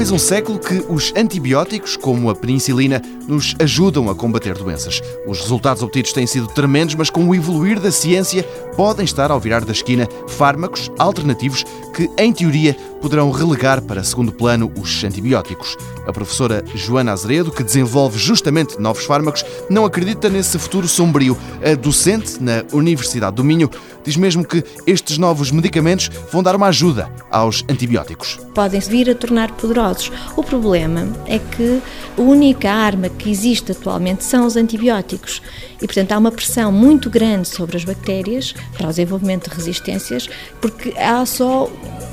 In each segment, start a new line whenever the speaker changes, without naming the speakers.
fez um século que os antibióticos, como a penicilina, nos ajudam a combater doenças. Os resultados obtidos têm sido tremendos, mas com o evoluir da ciência podem estar ao virar da esquina fármacos alternativos que, em teoria, poderão relegar para segundo plano os antibióticos. A professora Joana Azeredo, que desenvolve justamente novos fármacos, não acredita nesse futuro sombrio. A docente na Universidade do Minho diz mesmo que estes novos medicamentos vão dar uma ajuda aos antibióticos.
Podem vir a tornar poderosos. O problema é que a única arma que existe atualmente são os antibióticos. E, portanto, há uma pressão muito grande sobre as bactérias para o desenvolvimento de resistências, porque há só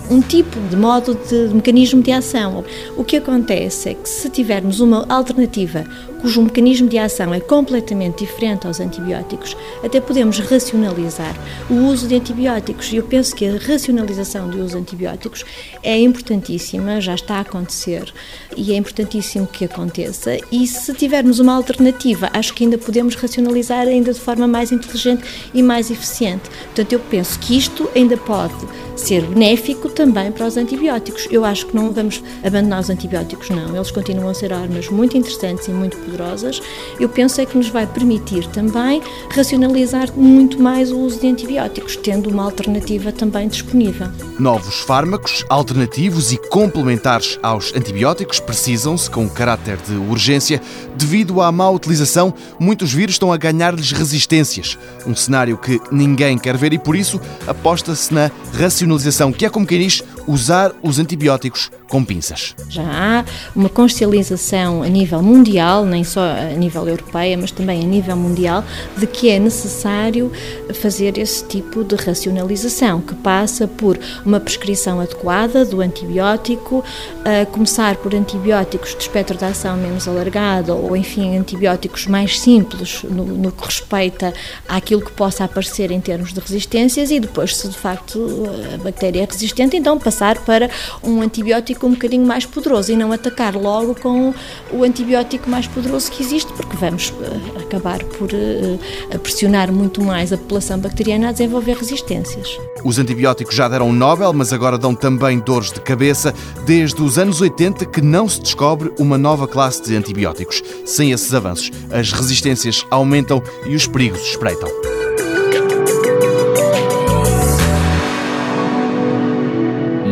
um tipo de modo de, de mecanismo de ação. O que acontece é que se tivermos uma alternativa cujo mecanismo de ação é completamente diferente aos antibióticos, até podemos racionalizar o uso de antibióticos. E eu penso que a racionalização do uso de antibióticos é importantíssima, já está a acontecer e é importantíssimo que aconteça. E se tivermos uma alternativa, acho que ainda podemos racionalizar ainda de forma mais inteligente e mais eficiente. Portanto, eu penso que isto ainda pode ser benéfico também para os antibióticos. Eu acho que não vamos abandonar os antibióticos, não. Eles continuam a ser armas muito interessantes e muito poderosas. Eu penso é que nos vai permitir também racionalizar muito mais o uso de antibióticos, tendo uma alternativa também disponível.
Novos fármacos alternativos e complementares aos antibióticos precisam-se com caráter de urgência. Devido à má utilização, muitos vírus estão a ganhar-lhes resistências. Um cenário que ninguém quer ver e, por isso, aposta-se na racionalização, que é como quem diz usar os antibióticos com pinças.
Já há uma consciencialização a nível mundial, nem só a nível europeu, mas também a nível mundial, de que é necessário fazer esse tipo de racionalização, que passa por uma prescrição adequada do antibiótico, começar por antibióticos de espectro de ação menos alargado, ou enfim, antibióticos mais simples no, no que respeita àquilo que possa aparecer em termos de resistências, e depois, se de facto a bactéria é resistente, então passar para um antibiótico um bocadinho mais poderoso e não atacar logo com o antibiótico mais poderoso que existe, porque vamos uh, acabar por uh, pressionar muito mais a população bacteriana a desenvolver resistências.
Os antibióticos já deram Nobel, mas agora dão também dores de cabeça. Desde os anos 80 que não se descobre uma nova classe de antibióticos. Sem esses avanços, as resistências aumentam e os perigos espreitam.